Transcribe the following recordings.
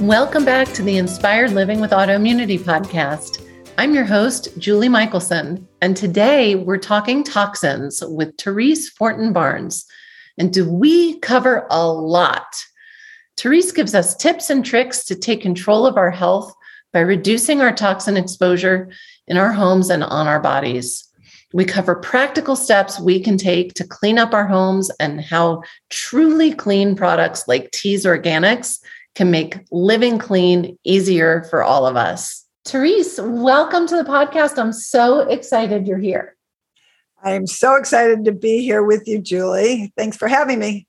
Welcome back to the Inspired Living with Autoimmunity podcast. I'm your host, Julie Michelson, and today we're talking toxins with Therese Fortin Barnes. And do we cover a lot? Therese gives us tips and tricks to take control of our health by reducing our toxin exposure in our homes and on our bodies. We cover practical steps we can take to clean up our homes and how truly clean products like Tease Organics can make living clean easier for all of us. Therese, welcome to the podcast. I'm so excited you're here. I'm so excited to be here with you, Julie. Thanks for having me.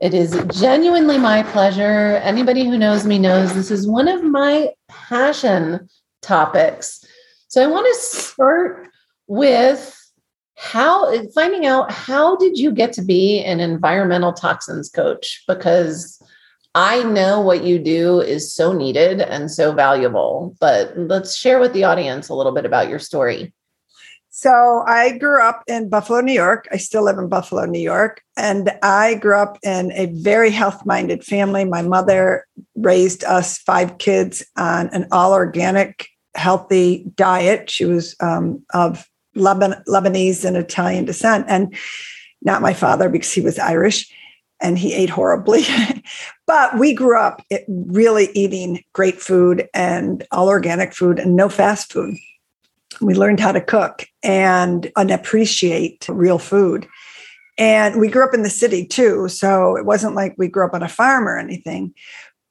It is genuinely my pleasure. Anybody who knows me knows this is one of my passion topics. So I want to start with how finding out how did you get to be an environmental toxins coach because I know what you do is so needed and so valuable, but let's share with the audience a little bit about your story. So, I grew up in Buffalo, New York. I still live in Buffalo, New York. And I grew up in a very health minded family. My mother raised us five kids on an all organic, healthy diet. She was um, of Leban- Lebanese and Italian descent, and not my father because he was Irish and he ate horribly. but we grew up really eating great food and all organic food and no fast food. We learned how to cook and, appreciate real food. And we grew up in the city too. So it wasn't like we grew up on a farm or anything,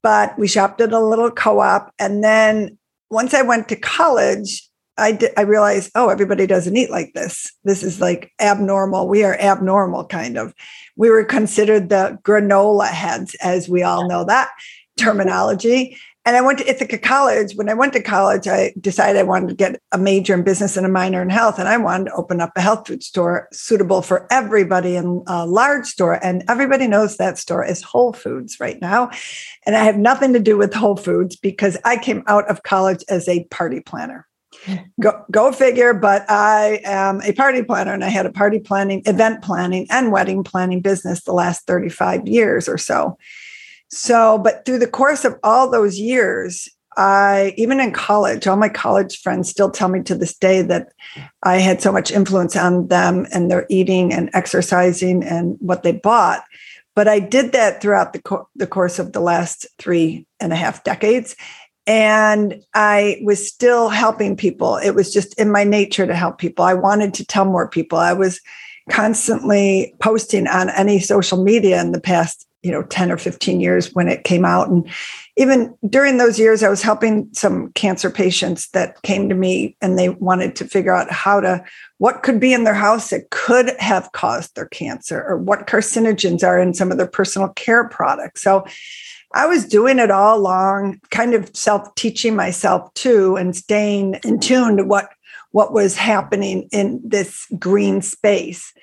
but we shopped at a little co op. And then once I went to college, I, I realized, oh, everybody doesn't eat like this. This is like abnormal. We are abnormal, kind of. We were considered the granola heads, as we all know that terminology. And I went to Ithaca College. When I went to college, I decided I wanted to get a major in business and a minor in health. And I wanted to open up a health food store suitable for everybody in a large store. And everybody knows that store is Whole Foods right now. And I have nothing to do with Whole Foods because I came out of college as a party planner go go figure but i am a party planner and i had a party planning event planning and wedding planning business the last 35 years or so. So but through the course of all those years i even in college all my college friends still tell me to this day that i had so much influence on them and their eating and exercising and what they bought. But i did that throughout the, co- the course of the last three and a half decades and I was still helping people. It was just in my nature to help people. I wanted to tell more people. I was constantly posting on any social media in the past, you know, 10 or 15 years when it came out. And even during those years, I was helping some cancer patients that came to me and they wanted to figure out how to, what could be in their house that could have caused their cancer or what carcinogens are in some of their personal care products. So I was doing it all along, kind of self teaching myself too, and staying in tune to what what was happening in this green space.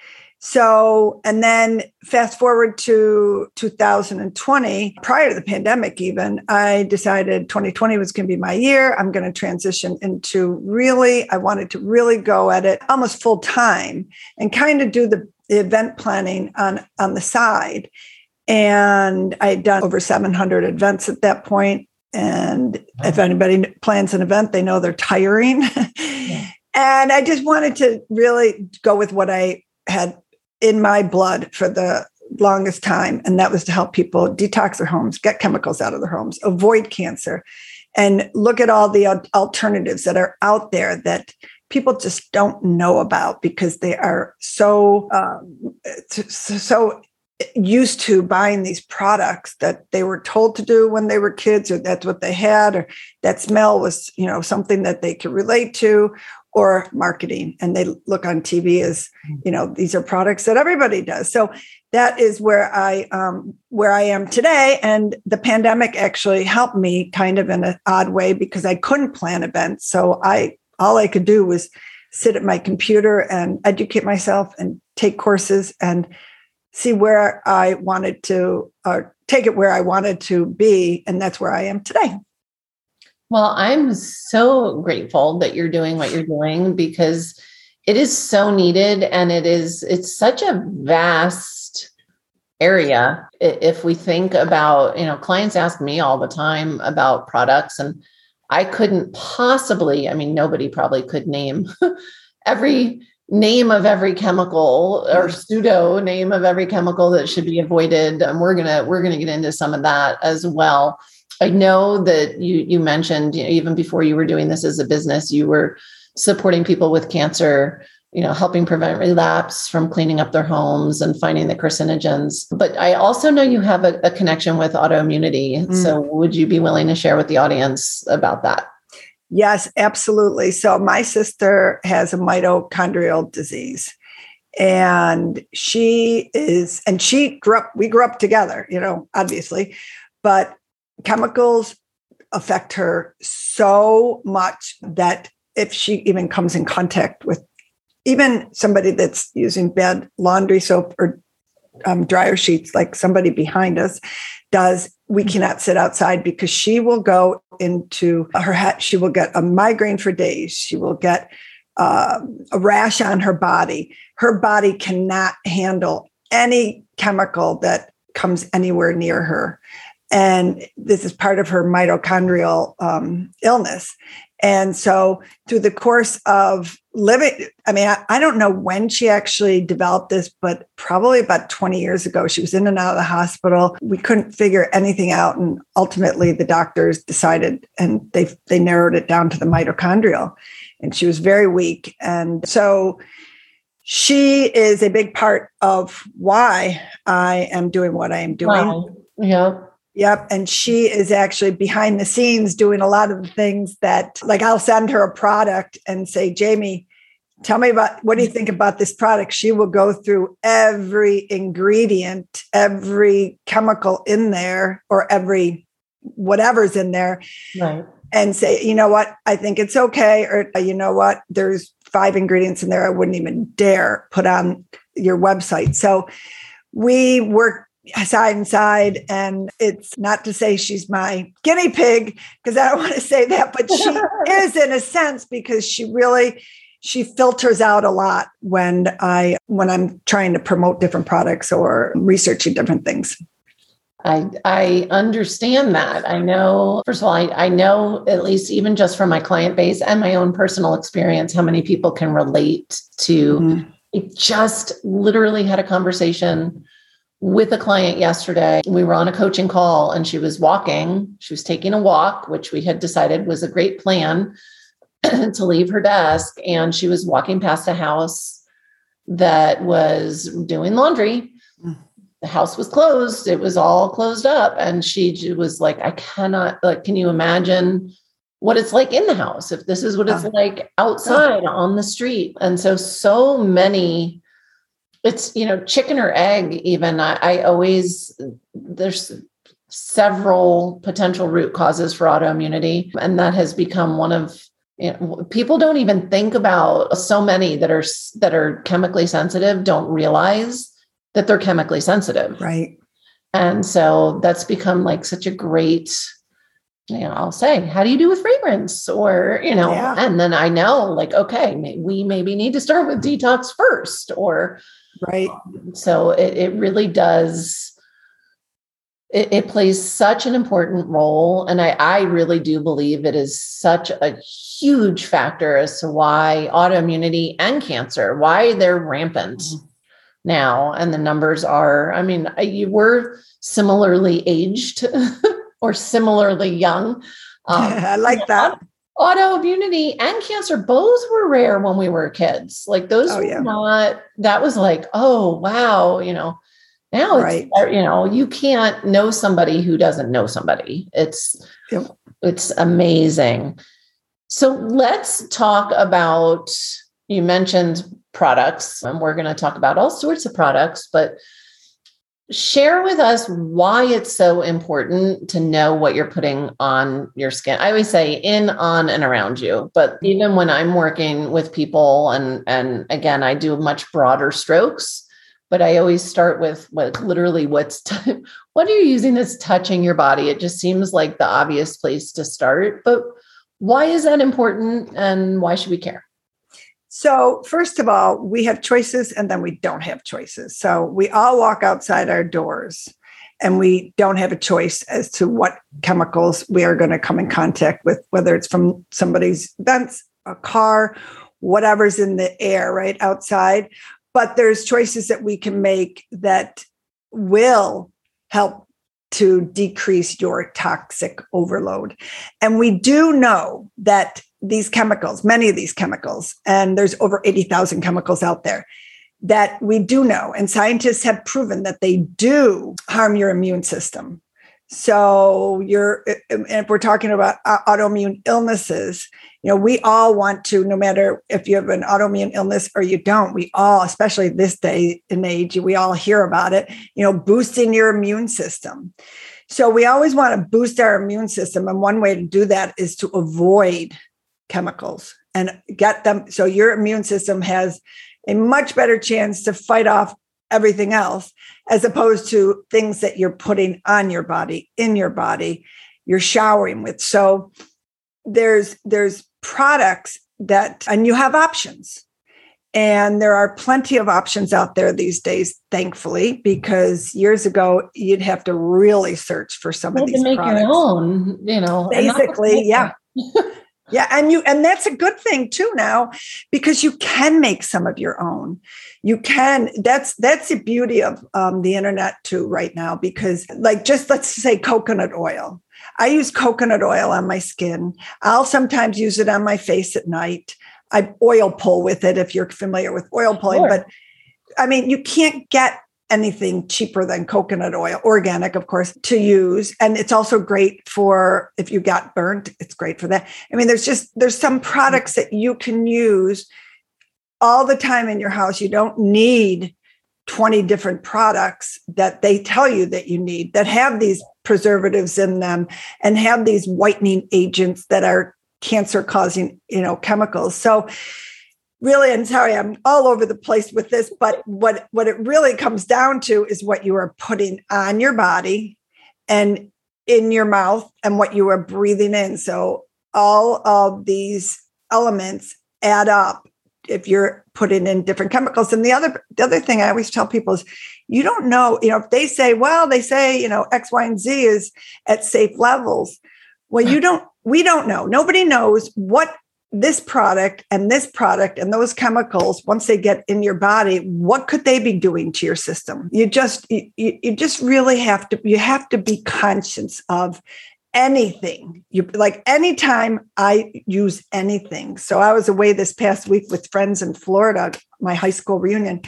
So, and then fast forward to 2020, prior to the pandemic, even, I decided 2020 was going to be my year. I'm going to transition into really, I wanted to really go at it almost full time and kind of do the, the event planning on, on the side. And I'd done over 700 events at that point. And if anybody plans an event, they know they're tiring. Yeah. and I just wanted to really go with what I had in my blood for the longest time. And that was to help people detox their homes, get chemicals out of their homes, avoid cancer, and look at all the alternatives that are out there that people just don't know about because they are so um, so used to buying these products that they were told to do when they were kids or that's what they had or that smell was you know something that they could relate to or marketing. And they look on tv as you know these are products that everybody does. So that is where i um, where i am today. And the pandemic actually helped me kind of in an odd way because i couldn't plan events. So i all i could do was sit at my computer and educate myself and take courses and see where i wanted to or take it where i wanted to be and that's where i am today. Well, I'm so grateful that you're doing what you're doing because it is so needed and it is it's such a vast area. If we think about you know clients ask me all the time about products and i couldn't possibly i mean nobody probably could name every name of every chemical or pseudo name of every chemical that should be avoided and we're gonna we're gonna get into some of that as well I know that you you mentioned you know, even before you were doing this as a business, you were supporting people with cancer, you know, helping prevent relapse from cleaning up their homes and finding the carcinogens. But I also know you have a, a connection with autoimmunity. Mm. So would you be willing to share with the audience about that? Yes, absolutely. So my sister has a mitochondrial disease and she is and she grew up we grew up together you know obviously but chemicals affect her so much that if she even comes in contact with even somebody that's using bad laundry soap or um, dryer sheets like somebody behind us does we cannot sit outside because she will go into her head she will get a migraine for days. She will get uh, a rash on her body. Her body cannot handle any chemical that comes anywhere near her. And this is part of her mitochondrial um, illness. And so, through the course of living, I mean, I, I, don't know when she actually developed this, but probably about 20 years ago. She was in and out of the hospital. We couldn't figure anything out. And ultimately, the doctors decided and they, they narrowed it down to the mitochondrial. And she was very weak. And so, she is a big part of why I am doing what I am doing. Wow. Yeah. Yep. And she is actually behind the scenes doing a lot of the things that, like, I'll send her a product and say, Jamie, tell me about what do you think about this product? She will go through every ingredient, every chemical in there, or every whatever's in there. Right. And say, you know what, I think it's okay. Or, you know what, there's five ingredients in there I wouldn't even dare put on your website. So we work side and side. And it's not to say she's my guinea pig, because I don't want to say that, but she is in a sense because she really she filters out a lot when I when I'm trying to promote different products or researching different things. I I understand that. I know, first of all, I, I know at least even just from my client base and my own personal experience, how many people can relate to mm-hmm. it just literally had a conversation with a client yesterday. We were on a coaching call and she was walking. She was taking a walk, which we had decided was a great plan to leave her desk. And she was walking past a house that was doing laundry. Mm. The house was closed, it was all closed up. And she was like, I cannot, like, can you imagine? What it's like in the house, if this is what it's like outside on the street. And so, so many it's you know chicken or egg even I, I, always there's several potential root causes for autoimmunity and that has become one of you know, people don't even think about so many that are that are chemically sensitive don't realize that they're chemically sensitive. Right. And so that's become like such a great you know i'll say how do you do with fragrance? Or you know yeah. and then i know like okay we maybe need to start with detox first or Right. So it, it really does. It, it, plays such an important role. And I, I really do believe it is such a huge factor as to why autoimmunity and cancer, why they're rampant mm-hmm. now. And the numbers are, I mean, you were similarly aged or similarly young. Um, I like that autoimmunity and cancer both were rare when we were kids like those oh, were yeah. not that was like oh wow you know now right. it's you know you can't know somebody who doesn't know somebody it's yep. it's amazing So let's talk about you mentioned products, and we're going to talk about all sorts of products, but share with us why it's so important to know what you're putting on your skin. I always say in, on, and around you, but even when I'm working with people, and and again, I do much broader strokes, but I always start with what literally what's t- what are you using that's touching your body? It just seems like the obvious place to start, but why is that important, and why should we care? So, first of all, we have choices and then we don't have choices. So, we all walk outside our doors and we don't have a choice as to what chemicals we are going to come in contact with, whether it's from somebody's vents, a car, whatever's in the air right outside. But there's choices that we can make that will help to decrease your toxic overload. And we do know that these chemicals, many of these chemicals, and there's over 80,000 chemicals out there that we do know, and scientists have proven that they do harm your immune system. So you're, if we're talking about uh, autoimmune illnesses, you know, we all want to, no matter if you have an autoimmune illness or you don't, we all, especially this day and age, we all hear about it, you know, boosting your immune system. So we always want to boost our immune system. And one way to do that is to avoid chemicals and get them so your immune system has a much better chance to fight off everything else as opposed to things that you're putting on your body in your body you're showering with. So there's there's products that and you have options. And there are plenty of options out there these days thankfully because years ago you'd have to really search for some of these to make products. your own you know basically yeah Yeah, and you and that's a good thing too now because you can make some of your own. You can. That's that's the beauty of um, the internet too right now because like just let's say coconut oil. I use coconut oil on my skin. I'll sometimes use it on my face at night. I oil pull with it if you're familiar with oil pulling, sure. but I mean you can't get anything cheaper than coconut oil, organic, of course, to use. And it's also great for if you got burnt, it's great for that. I mean, there's just there's some products that you can use all the time in your house. You don't need 20 different products that they tell you that you need that have these preservatives in them and have these whitening agents that are cancer causing, you know, chemicals. So really and sorry i'm all over the place with this but what what it really comes down to is what you are putting on your body and in your mouth and what you are breathing in. So all of these elements add up if you're putting in different chemicals. And the other the other thing i always tell people is you don't know you know if they say well they say you know x y and z is at safe levels. Well you don't we don't know. Nobody knows what this product and this product and those chemicals once they get in your body what could they be doing to your system you just you, you just really have to you have to be conscious of anything you like anytime i use anything so i was away this past week with friends in florida my high school reunion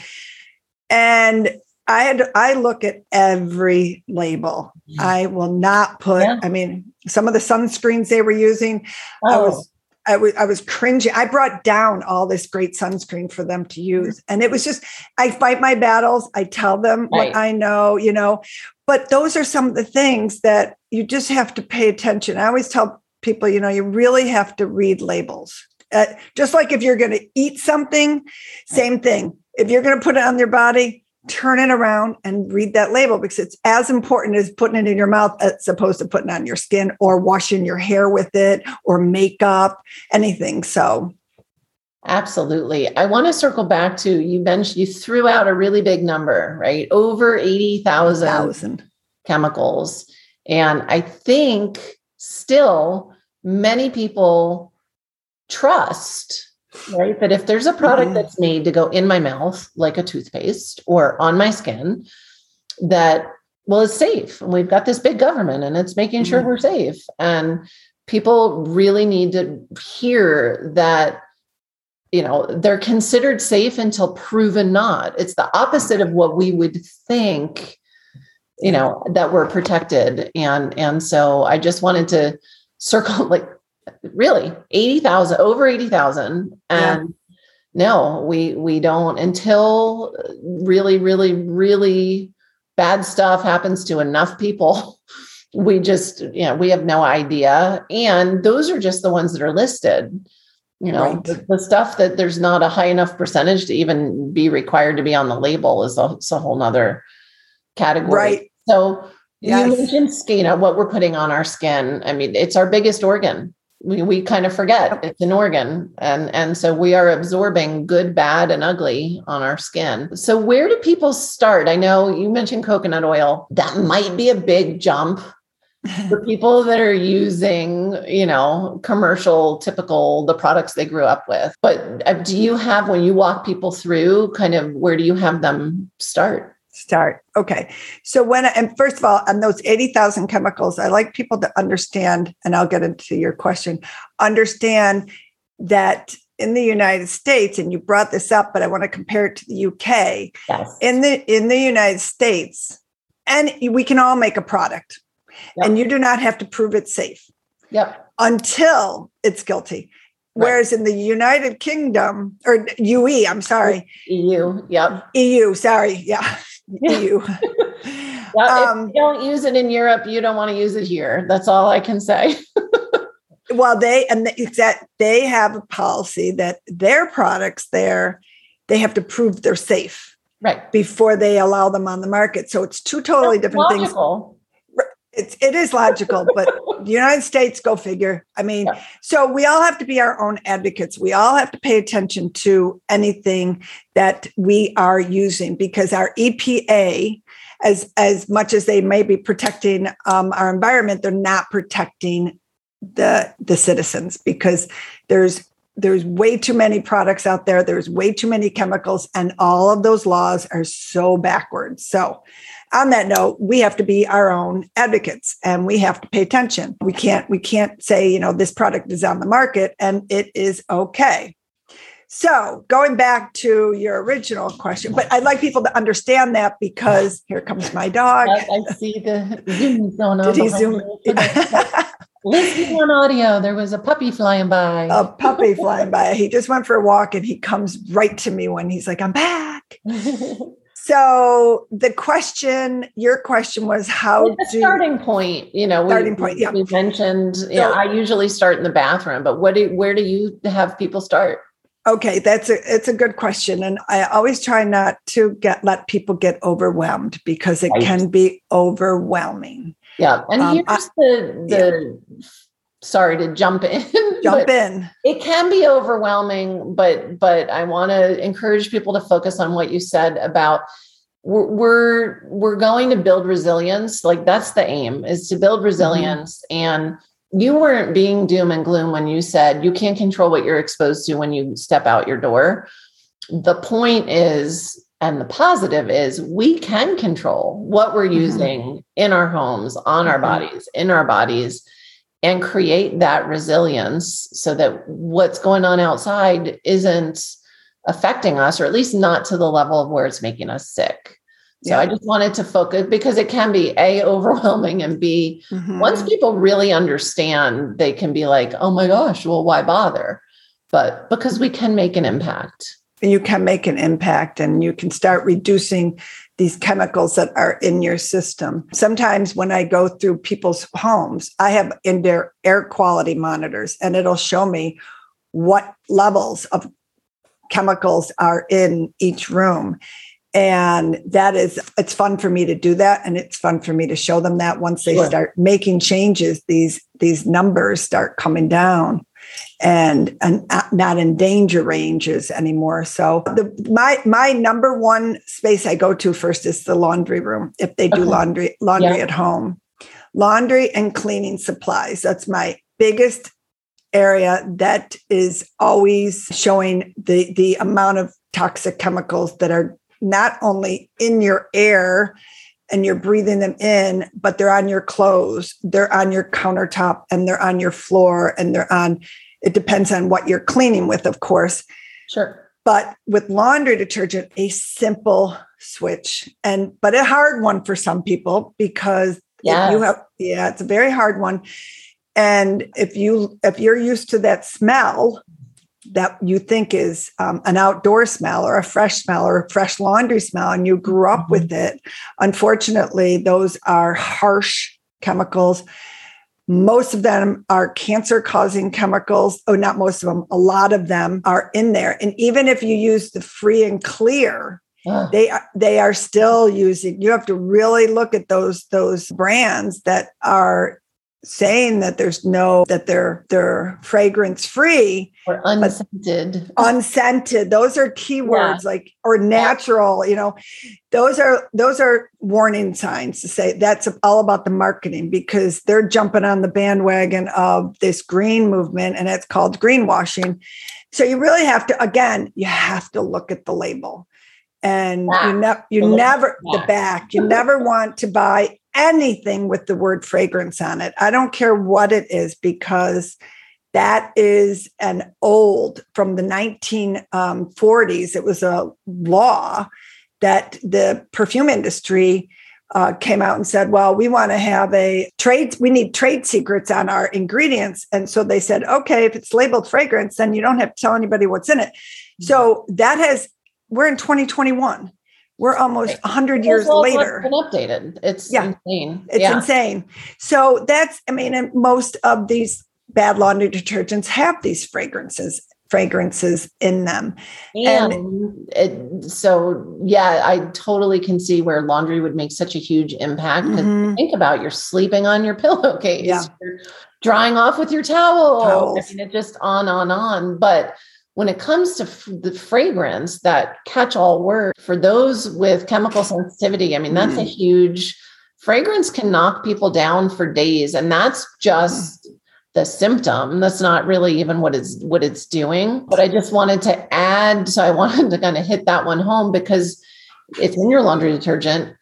and i had i look at every label mm. i will not put yeah. i mean some of the sunscreens they were using oh. i was I was I was cringing. I brought down all this great sunscreen for them to use. And it was just I fight my battles. I tell them right. what I know, you know. But those are some of the things that you just have to pay attention. I always tell people, you know, you really have to read labels. Uh, just like if you're going to eat something, same thing. If you're going to put it on your body, turn it around and read that label because it's as important as putting it in your mouth as opposed to putting on your skin or washing your hair with it or makeup, anything. So Absolutely. I want to circle back to you mentioned you threw out a really big number, right? Over 80,000 chemicals. And I think still many people trust right? That if there's a product mm-hmm. that's made to go in my mouth, like a toothpaste or on my skin, that well, it's safe. And we've got this big government and it's making sure mm-hmm. we're safe. And people really need to hear that you know they're considered safe until proven not it's the opposite of what we would think you know that we're protected and and so i just wanted to circle like really 80,000 over 80,000 and yeah. no we we don't until really really really bad stuff happens to enough people. We just you know we have no idea. And those are just the ones that are listed you know? Right. the, the, stuff that there's not a high enough percentage to even be required to be on the label is a, a whole nother category. Right. So yes. you mentioned skin uh, what we're putting on our skin. I mean it's our biggest organ we, we kind of forget it's an organ and and so we are absorbing good bad and ugly on our skin. So where do people start? I know you mentioned coconut oil. That might be a big jump for people that are using you know commercial typical the products they grew up with. But uh, do you have when you walk people through kind of where do you have them start start. Okay. So when, I, and first of all, on those 80,000 chemicals, I like people to understand, and I'll get into your question, understand that in the United States, and you brought this up, but I want to compare it to the UK. Yes. In the in the United States, and we can all make a product, yep. and you do not have to prove it's safe. Yep. Until it's guilty. Right. Whereas in the United Kingdom or UE, I'm sorry. EU, yep. EU, sorry. Yeah. EU. well, um, if you don't use it in Europe, you don't want to use it here. That's all I can say. well, they and that they have a policy that their products there, they have to prove they're safe. Right. Before they allow them on the market. So it's two totally That's different logical. things it's it is logical, but the United States, go figure. I mean, yeah. so we all have to be our own advocates. We all have to pay attention to anything that we are using because our EPA, as as much as they may be protecting um, our environment, they're not protecting the the citizens because there's there's way too many products out there there's way too many chemicals and all of those laws are so backwards so on that note, we have to be our own advocates and we have to pay attention. We can't we can't say, you know, this product is on the market and it is okay. So, going back to your original question, but I'd like people to understand that because here comes my dog. I, I see the zoom going on. Did he zoom? Listening on audio, there was a puppy flying by. A puppy flying by. He just went for a walk and he comes right to me when he's like, I'm back. So the question, your question was how the do, starting point, you know, starting we, point, yeah. We mentioned, so, yeah, I usually start in the bathroom, but what do where do you have people start? Okay, that's a it's a good question, and I always try not to get let people get overwhelmed because it right. can be overwhelming. Yeah, and um, here's I, the the yeah sorry to jump in jump in it can be overwhelming but but i want to encourage people to focus on what you said about we're, we're we're going to build resilience like that's the aim is to build mm-hmm. resilience mm-hmm. and you weren't being doom and gloom when you said you can't control what you're exposed to when you step out your door the point is and the positive is we can control what we're mm-hmm. using in our homes on our mm-hmm. bodies in our bodies and create that resilience so that what's going on outside isn't affecting us, or at least not to the level of where it's making us sick. So yeah. I just wanted to focus because it can be a overwhelming and b mm-hmm. once people really understand, they can be like, oh my gosh, well, why bother? But because we can make an impact. You can make an impact and you can start reducing these chemicals that are in your system. Sometimes when I go through people's homes, I have in their air quality monitors and it'll show me what levels of chemicals are in each room. And that is, it's fun for me to do that. And it's fun for me to show them that once they sure. start making changes, these, these numbers start coming down and, and uh, not in danger ranges anymore. So the, my my number one space I go to first is the laundry room if they do okay. laundry laundry yeah. at home. Laundry and cleaning supplies. That's my biggest area that is always showing the the amount of toxic chemicals that are not only in your air and you're breathing them in, but they're on your clothes, they're on your countertop, and they're on your floor, and they're on it depends on what you're cleaning with, of course. Sure. But with laundry detergent, a simple switch and but a hard one for some people because yeah, you have yeah, it's a very hard one. And if you if you're used to that smell that you think is um, an outdoor smell or a fresh smell or a fresh laundry smell, and you grew up with mm-hmm. it, unfortunately, those are harsh chemicals. Most of them are cancer causing chemicals. Oh, not most of them, a lot of them are in there. And even if you use the free and clear, they are they are still using you have to really look at those those brands that are saying that there's no that they're they're fragrance free or unscented. unscented. Those are keywords yeah. like or natural you know. Those are those are warning signs to say that's all about the marketing because they're jumping on the bandwagon of this green movement and it's called greenwashing. So you really have to again you have to look at the label. And you, ne- you never the back you never want to buy anything with the word fragrance on it. I don't care what it is because that is an old from the 1940s. Um, it was a law that the perfume industry uh, came out and said, well, we want to have a trade, we need trade secrets on our ingredients. And so they said, okay, if it's labeled fragrance, then you don't have to tell anybody what's in it. So that has, we're in 2021 we're almost 100 years later been updated it's yeah. insane it's yeah. insane so that's i mean most of these bad laundry detergents have these fragrances fragrances in them and, and it, so yeah i totally can see where laundry would make such a huge impact because mm-hmm. think about you're sleeping on your pillowcase yeah. you're drying off with your towel Towels. i mean it just on on on but when it comes to f- the fragrance, that catch all word for those with chemical sensitivity, I mean, that's mm. a huge fragrance can knock people down for days. And that's just mm. the symptom. That's not really even what it's what it's doing. But I just wanted to add, so I wanted to kind of hit that one home because it's in your laundry detergent,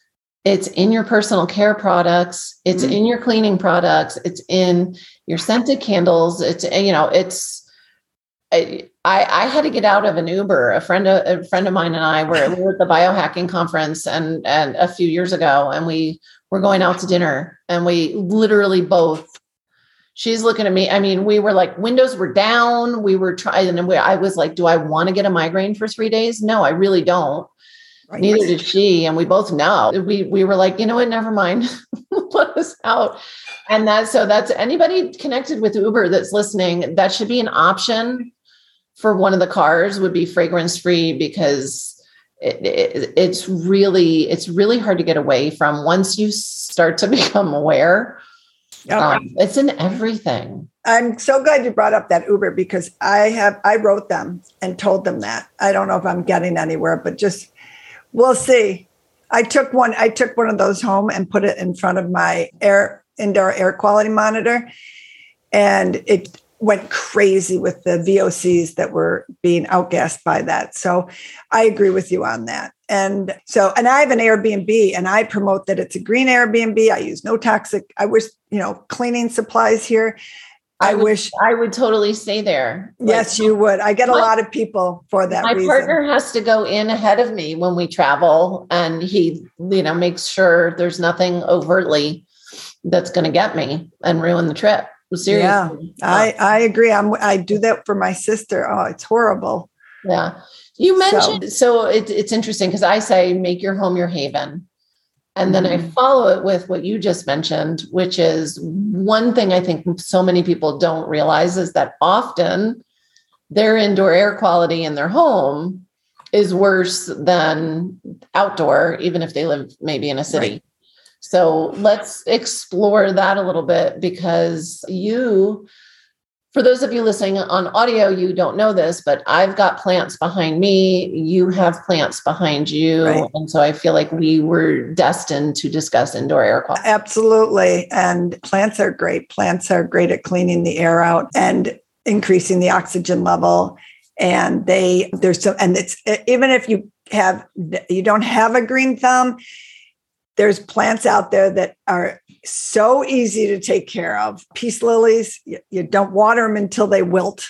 it's in your personal care products, it's mm. in your cleaning products, it's in your scented candles, it's you know, it's I, I had to get out of an Uber. A friend, of, a friend of mine and I were, we were at the biohacking conference and and a few years ago, and we were going out to dinner, and we literally both. She's looking at me. I mean, we were like, windows were down. We were trying, and we, I was like, "Do I want to get a migraine for three days? No, I really don't." Right. Neither did she, and we both know. We we were like, you know what? Never mind. Let us out. And that so that's anybody connected with Uber that's listening. That should be an option for one of the cars would be fragrance free because it, it, it's really it's really hard to get away from once you start to become aware. Um, it's in everything. I'm so glad you brought up that uber because i have i wrote them and told them that. I don't know if i'm getting anywhere but just we'll see. I took one i took one of those home and put it in front of my air indoor air quality monitor and it went crazy with the VOCs that were being outgassed by that. So I agree with you on that. And so, and I have an Airbnb and I promote that it's a green Airbnb. I use no toxic, I wish, you know, cleaning supplies here. I, I would, wish I would totally stay there. Yes, you would. I get a lot of people for that. My reason. partner has to go in ahead of me when we travel, and he, you know, makes sure there's nothing overtly that's going to get me and ruin the trip. Seriously. Yeah, I, I agree. I'm, I do that for my sister. Oh, it's horrible. Yeah. You mentioned, so, so it, it's interesting because I say make your home your haven. And then mm-hmm. I follow it with what you just mentioned, which is one thing I think so many people don't realize is that often their indoor air quality in their home is worse than outdoor, even if they live maybe in a city. Right. So let's explore that a little bit because you, for those of you listening on audio, you don't know this, but I've got plants behind me. You have plants behind you. Right. And so I feel like we were destined to discuss indoor air quality. Absolutely. And plants are great. Plants are great at cleaning the air out and increasing the oxygen level and they there's so and it's even if you have you don't have a green thumb there's plants out there that are so easy to take care of. Peace lilies, you, you don't water them until they wilt.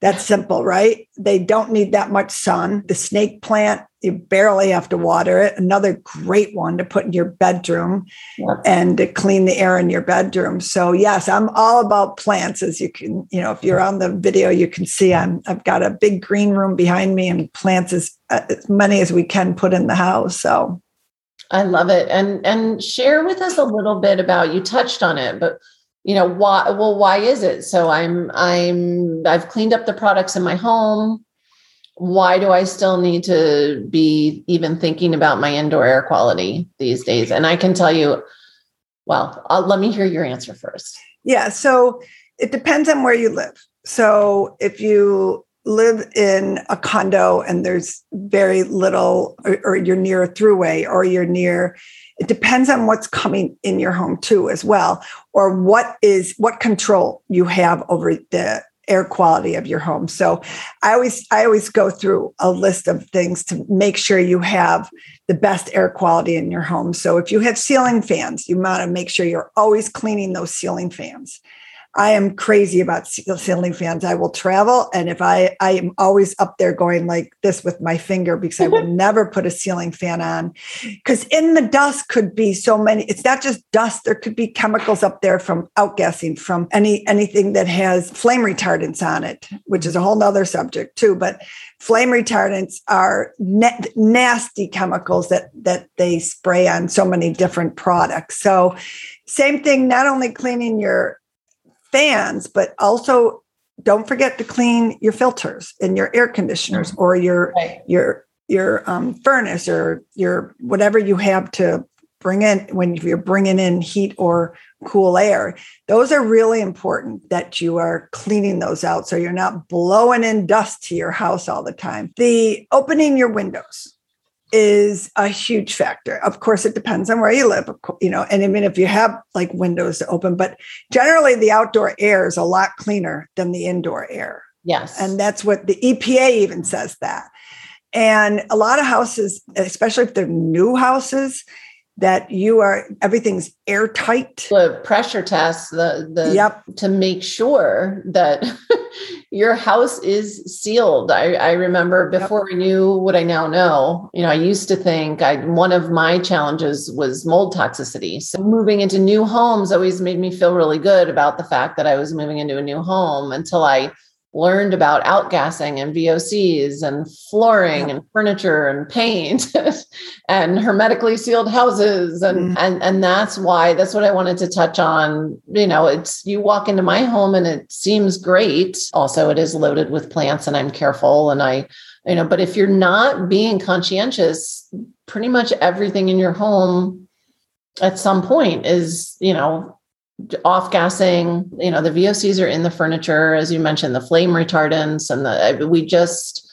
That's simple, right? They don't need that much sun. The snake plant, You barely have to water it. Another great one to put in your bedroom and to clean the air in your bedroom. So yes, I'm all about plants. As you can, you know, if you're on the video, you can see I'm I've got a big green room behind me and plants as, uh, as many as we can put in the house. So I love it. And and share with us a little bit about you touched on it, but you know why well why is it? So i'm i'm i've cleaned up the products in my home. Why do i still need to be even thinking about my indoor air quality these days? And i can tell you well I'll, let me hear your answer first. Yeah so it depends on where you live. So if you live in a condo and there's very little or, or you're near a throughway or you're near it depends on what's coming in your home too as well or what is what control you have over the air quality of your home. So i always i always go through a list of things to make sure you have the best air quality in your home. So if you have ceiling fans you want to make sure you're always cleaning those ceiling fans I am crazy about ceiling fans. I will travel, and if I I am always up there going like this with my finger because I will never put a ceiling fan on because in the dust could be so many. It's not just dust. There could be chemicals up there from outgassing from any anything that has flame retardants on it, which is a whole nother subject too. But flame retardants are nasty chemicals that that they spray on so many different products. So same thing. Not only cleaning your fans, but also don't forget to clean your filters and your air conditioners mm-hmm. or your right. your your um, furnace or your whatever you have to bring in when you're bringing in heat or cool air. Those are really important that you are cleaning those out so you're not blowing in dust to your house all the time. The opening your windows is a huge factor. Of course, it depends on where you live, you know, and I mean, if you have like windows to open, but generally the outdoor air is a lot cleaner than the indoor air. Yes. And that's what the EPA even says that. And a lot of houses, especially if they're new houses, that you are everything's airtight. The pressure test, the the yep. to make sure that your house is sealed. I, I remember before yep. I knew what I now know, you know, I used to think I one of my challenges was mold toxicity. So moving into new homes always made me feel really good about the fact that I was moving into a new home until I learned about outgassing and VOCs and flooring yeah. and furniture and paint and hermetically sealed houses and mm. and and that's why that's what I wanted to touch on you know it's you walk into my home and it seems great also it is loaded with plants and I'm careful and I you know but if you're not being conscientious pretty much everything in your home at some point is you know off gassing you know the vocs are in the furniture as you mentioned the flame retardants and the we just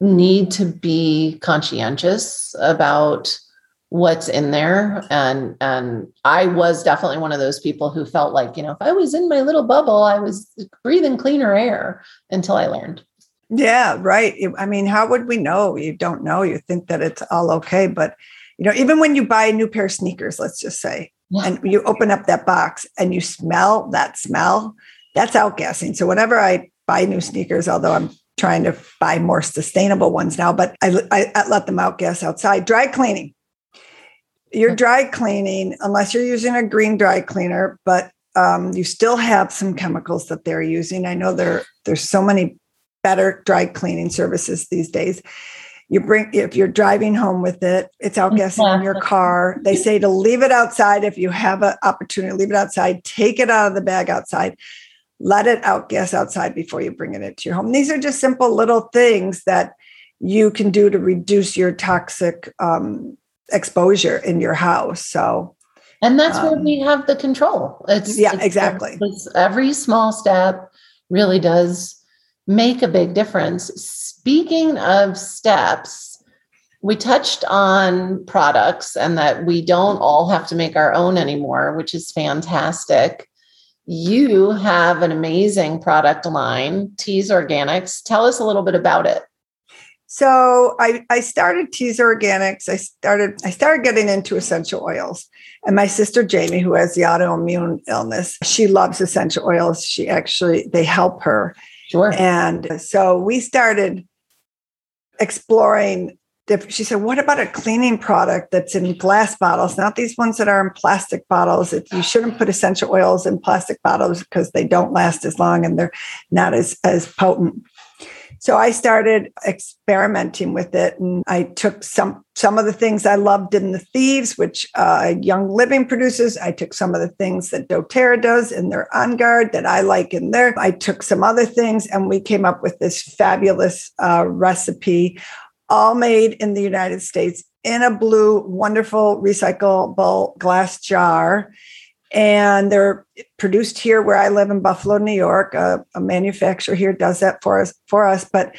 need to be conscientious about what's in there. And and i was definitely one of those people who felt like you know if i was in my little bubble i was breathing cleaner air until i learned. Yeah right. I mean how would we know? You don't know. You think that it's all okay. But you know even when you buy a new pair of sneakers let's just say yeah. and you open up that box and you smell that smell, that's outgassing. So whenever I buy new sneakers, although I'm trying to buy more sustainable ones now, but I, I, I let them outgas outside. Dry cleaning. You're dry cleaning, unless you're using a green dry cleaner, but um, you still have some chemicals that they're using. I know there there's so many better dry cleaning services these days you bring if you're driving home with it it's outgassing in your car. They say to leave it outside if you have an opportunity leave it outside take it out of the bag outside. Let it outgas outside before you bring it into your home. These are just simple little things that you can do to reduce your toxic um, exposure in your house so and that's um, where we have the control. It's yeah it's, exactly. it's every small step really does make a big difference speaking of steps, we touched on products and that we don't all have to make our own anymore, which is fantastic. You have an amazing product line, Tease Organics. Tell us a little bit about it. So I, I started Tease Organics. I started I started getting into essential oils. And my sister Jamie, who has the autoimmune illness, she loves essential oils. She actually they help her. Sure. And so we started exploring she said, What about a cleaning product that's in glass bottles, not these ones that are in plastic bottles? If you shouldn't put essential oils in plastic bottles because they don't last as long and they're not as, as potent. So I started experimenting with it, and I took some some of the things I loved in the Thieves, which uh, Young Living produces. I took some of the things that DoTerra does in their On Guard that I like in there. I took some other things, and we came up with this fabulous uh, recipe, all made in the United States in a blue, wonderful recyclable glass jar and they're produced here where I live in Buffalo, New York. A, a, manufacturer here does that for us for us, but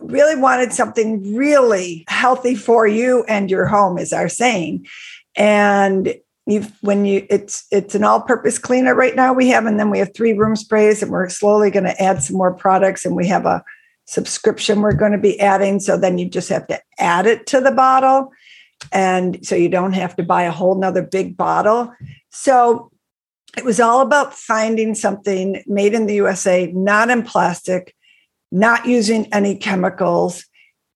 really wanted something really healthy for you and your home, is our saying. And you've when you it's it's an all-purpose cleaner right now we have, and then we have three room sprays, and we're slowly going to add some more products, and we have a subscription we're going to be adding. So then you just have to add it to the bottle. And so you don't have to buy a whole nother big bottle. So it was all about finding something made in the USA, not in plastic, not using any chemicals,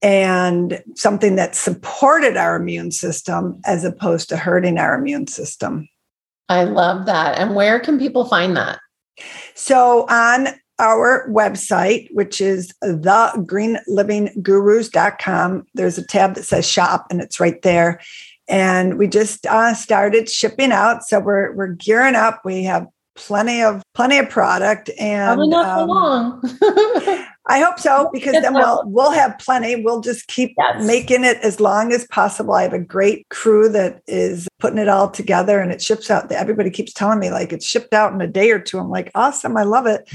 and something that supported our immune system as opposed to hurting our immune system. I love that. And where can people find that? So on our website, which is thegreenlivinggurus.com, there's a tab that says shop and it's right there and we just uh, started shipping out. So we're we're gearing up. We have plenty of plenty of product and Probably not um, for long. I hope so because then we'll we'll have plenty. We'll just keep yes. making it as long as possible. I have a great crew that is putting it all together and it ships out. Everybody keeps telling me like it's shipped out in a day or two. I'm like, awesome, I love it.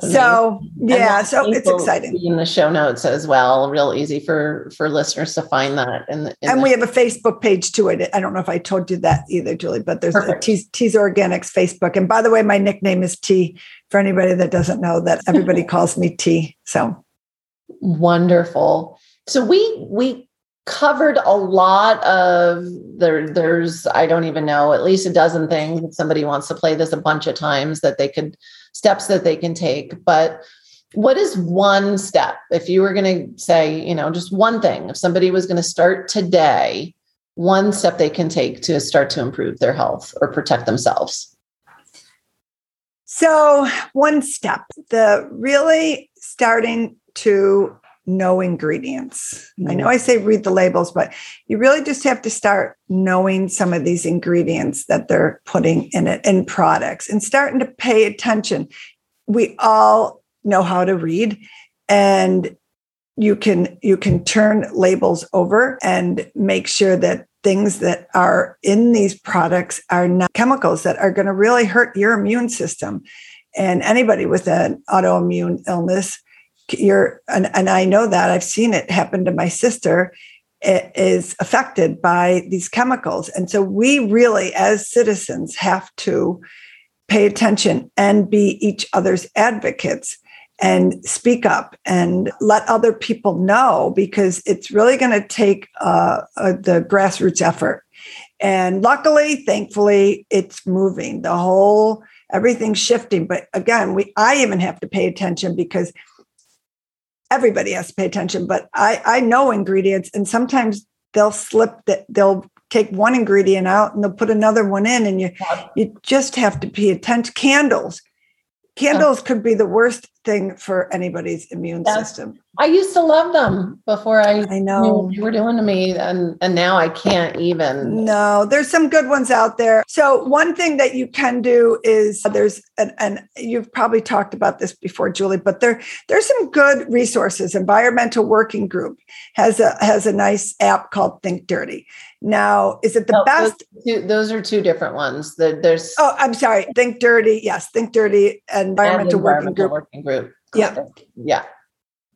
So yeah, so it's exciting. In the show notes as well, real easy for for listeners to find that. In the, in and the- we have a Facebook page to it. I don't know if I told you that either, Julie, but there's Perfect. a Tease Organics Facebook. And by the way, my nickname is T for anybody that doesn't know that everybody calls me T. So wonderful. So we we covered a lot of there there's I don't even know at least a dozen things if somebody wants to play this a bunch of times that they could steps that they can take but what is one step if you were going to say you know just one thing if somebody was going to start today one step they can take to start to improve their health or protect themselves so, one step, the really starting to know ingredients. Mm-hmm. I know I say read the labels, but you really just have to start knowing some of these ingredients that they're putting in it in products and starting to pay attention. We all know how to read and you can you can turn labels over and make sure that things that are in these products are not chemicals that are going to really hurt your immune system. And anybody with an autoimmune illness, you're, and, and I know that I've seen it happen to my sister, is affected by these chemicals. And so we really, as citizens, have to pay attention and be each other's advocates and speak up and let other people know because it's really going to take uh, uh, the grassroots effort. And luckily, thankfully, it's moving. The whole everything's shifting. But again, we I even have to pay attention because everybody has to pay attention. But I I know ingredients, and sometimes they'll slip that they'll take one ingredient out and they'll put another one in, and you you just have to pay attention. Candles candles could be the worst thing for anybody's immune system. I used to love them before I, I know you were doing to me, and and now I can't even. No, there's some good ones out there. So one thing that you can do is there's an, and you've probably talked about this before, Julie, but there there's some good resources. Environmental Working Group has a has a nice app called Think Dirty. Now, is it the no, best? Those, two, those, are two different ones. The, there's oh, I'm sorry. Think Dirty, yes, Think Dirty, Environmental, and Working Group. Working Group. Yeah, yeah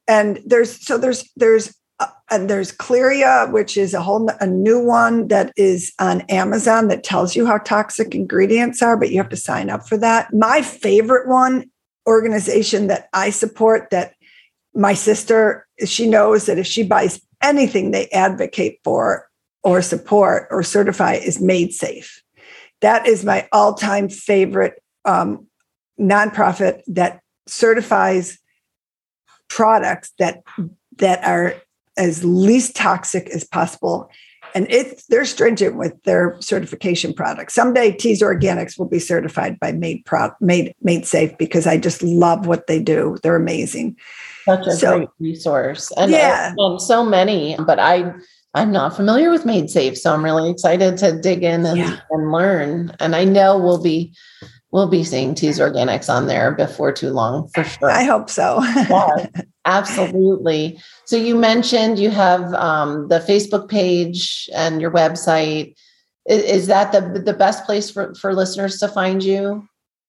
and there's so there's there's uh, and there's Clearya, which is a whole a new one that is on Amazon that tells you how toxic ingredients are, but you have to sign up for that. My favorite one organization that I support that my sister she knows that if she buys anything they advocate for or support or certify is made safe. That is my all-time favorite um, nonprofit that certifies products that that are as least toxic as possible. And it's they're stringent with their certification products. Someday Tease Organics will be certified by Made Pro, Made Made Safe because I just love what they do. They're amazing. Such a so, great resource. And yeah. and so many, but I I'm not familiar with Made Safe, so I'm really excited to dig in and, yeah. and learn. And I know we'll be we'll be seeing Tease Organics on there before too long for sure. I hope so. yeah, absolutely. So you mentioned you have um, the Facebook page and your website. Is, is, that the the best place for for listeners to find you?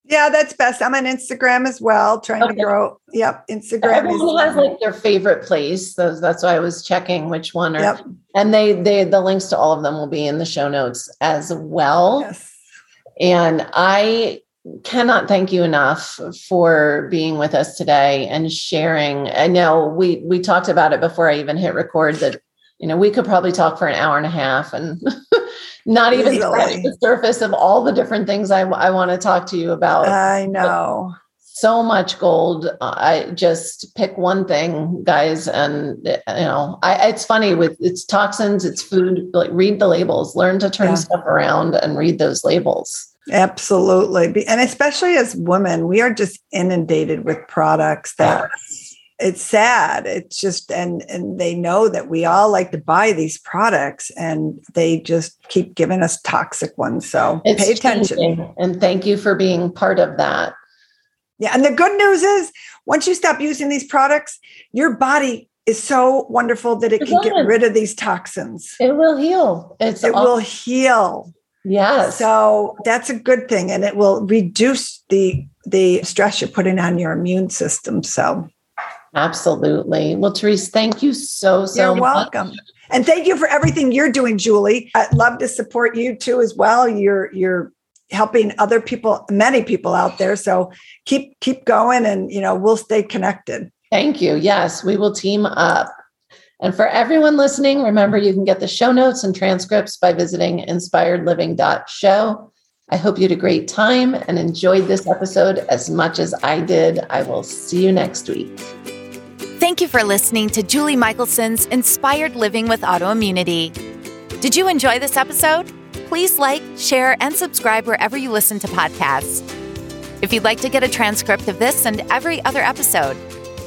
Yeah, that's best. I'm on Instagram as well, trying okay. to grow. Yep, Instagram. Everyone has like their favorite place. So that's why I was checking which one. Are, yep. And they they the links to all of them will be in the show notes as well. Yes. And I cannot thank you enough for being with us today and sharing. I know we we talked about it before I even hit record that you know we could probably talk for an hour and a half and not even scratch the surface of all the different things I, I want to talk to you about. I know. So much gold. I just pick one thing, guys, and you know, I, it's funny with it's toxins, it's food. Like read the labels, learn to turn yeah. stuff around, and read those labels. Absolutely. And especially as women, we are just inundated with products that it's sad. It's just and and they know that we all like to buy these products and they just keep giving us toxic ones. So it's pay attention. Changing. And thank you for being part of that. Yeah. And the good news is once you stop using these products, your body is so wonderful that it can get rid of these toxins. It will heal. It's it will heal. yeah So that's a good thing and it will reduce the the stress you're putting on your immune system. So absolutely. Well, Therese, thank you so so You're welcome. And thank you for everything you're doing, Julie. I'd love to support you too as well. You're you're helping other people, many people out there. So keep keep going and you know, we'll stay connected. Thank you. Yes, we will team up. And for everyone listening, remember you can get the show notes and transcripts by visiting inspiredliving.show. I hope you had a great time and enjoyed this episode as much as I did. I will see you next week. Thank you for listening to Julie Michelson's Inspired Living with Autoimmunity. Did you enjoy this episode? Please like, share, and subscribe wherever you listen to podcasts. If you'd like to get a transcript of this and every other episode,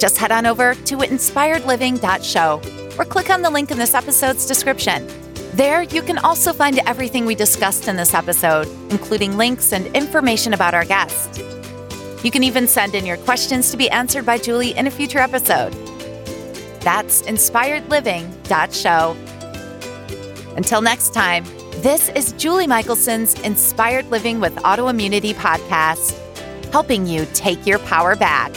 just head on over to inspiredliving.show or click on the link in this episode's description. There, you can also find everything we discussed in this episode, including links and information about our guest. You can even send in your questions to be answered by Julie in a future episode. That's inspiredliving.show. Until next time, this is Julie Michelson's Inspired Living with Autoimmunity podcast, helping you take your power back.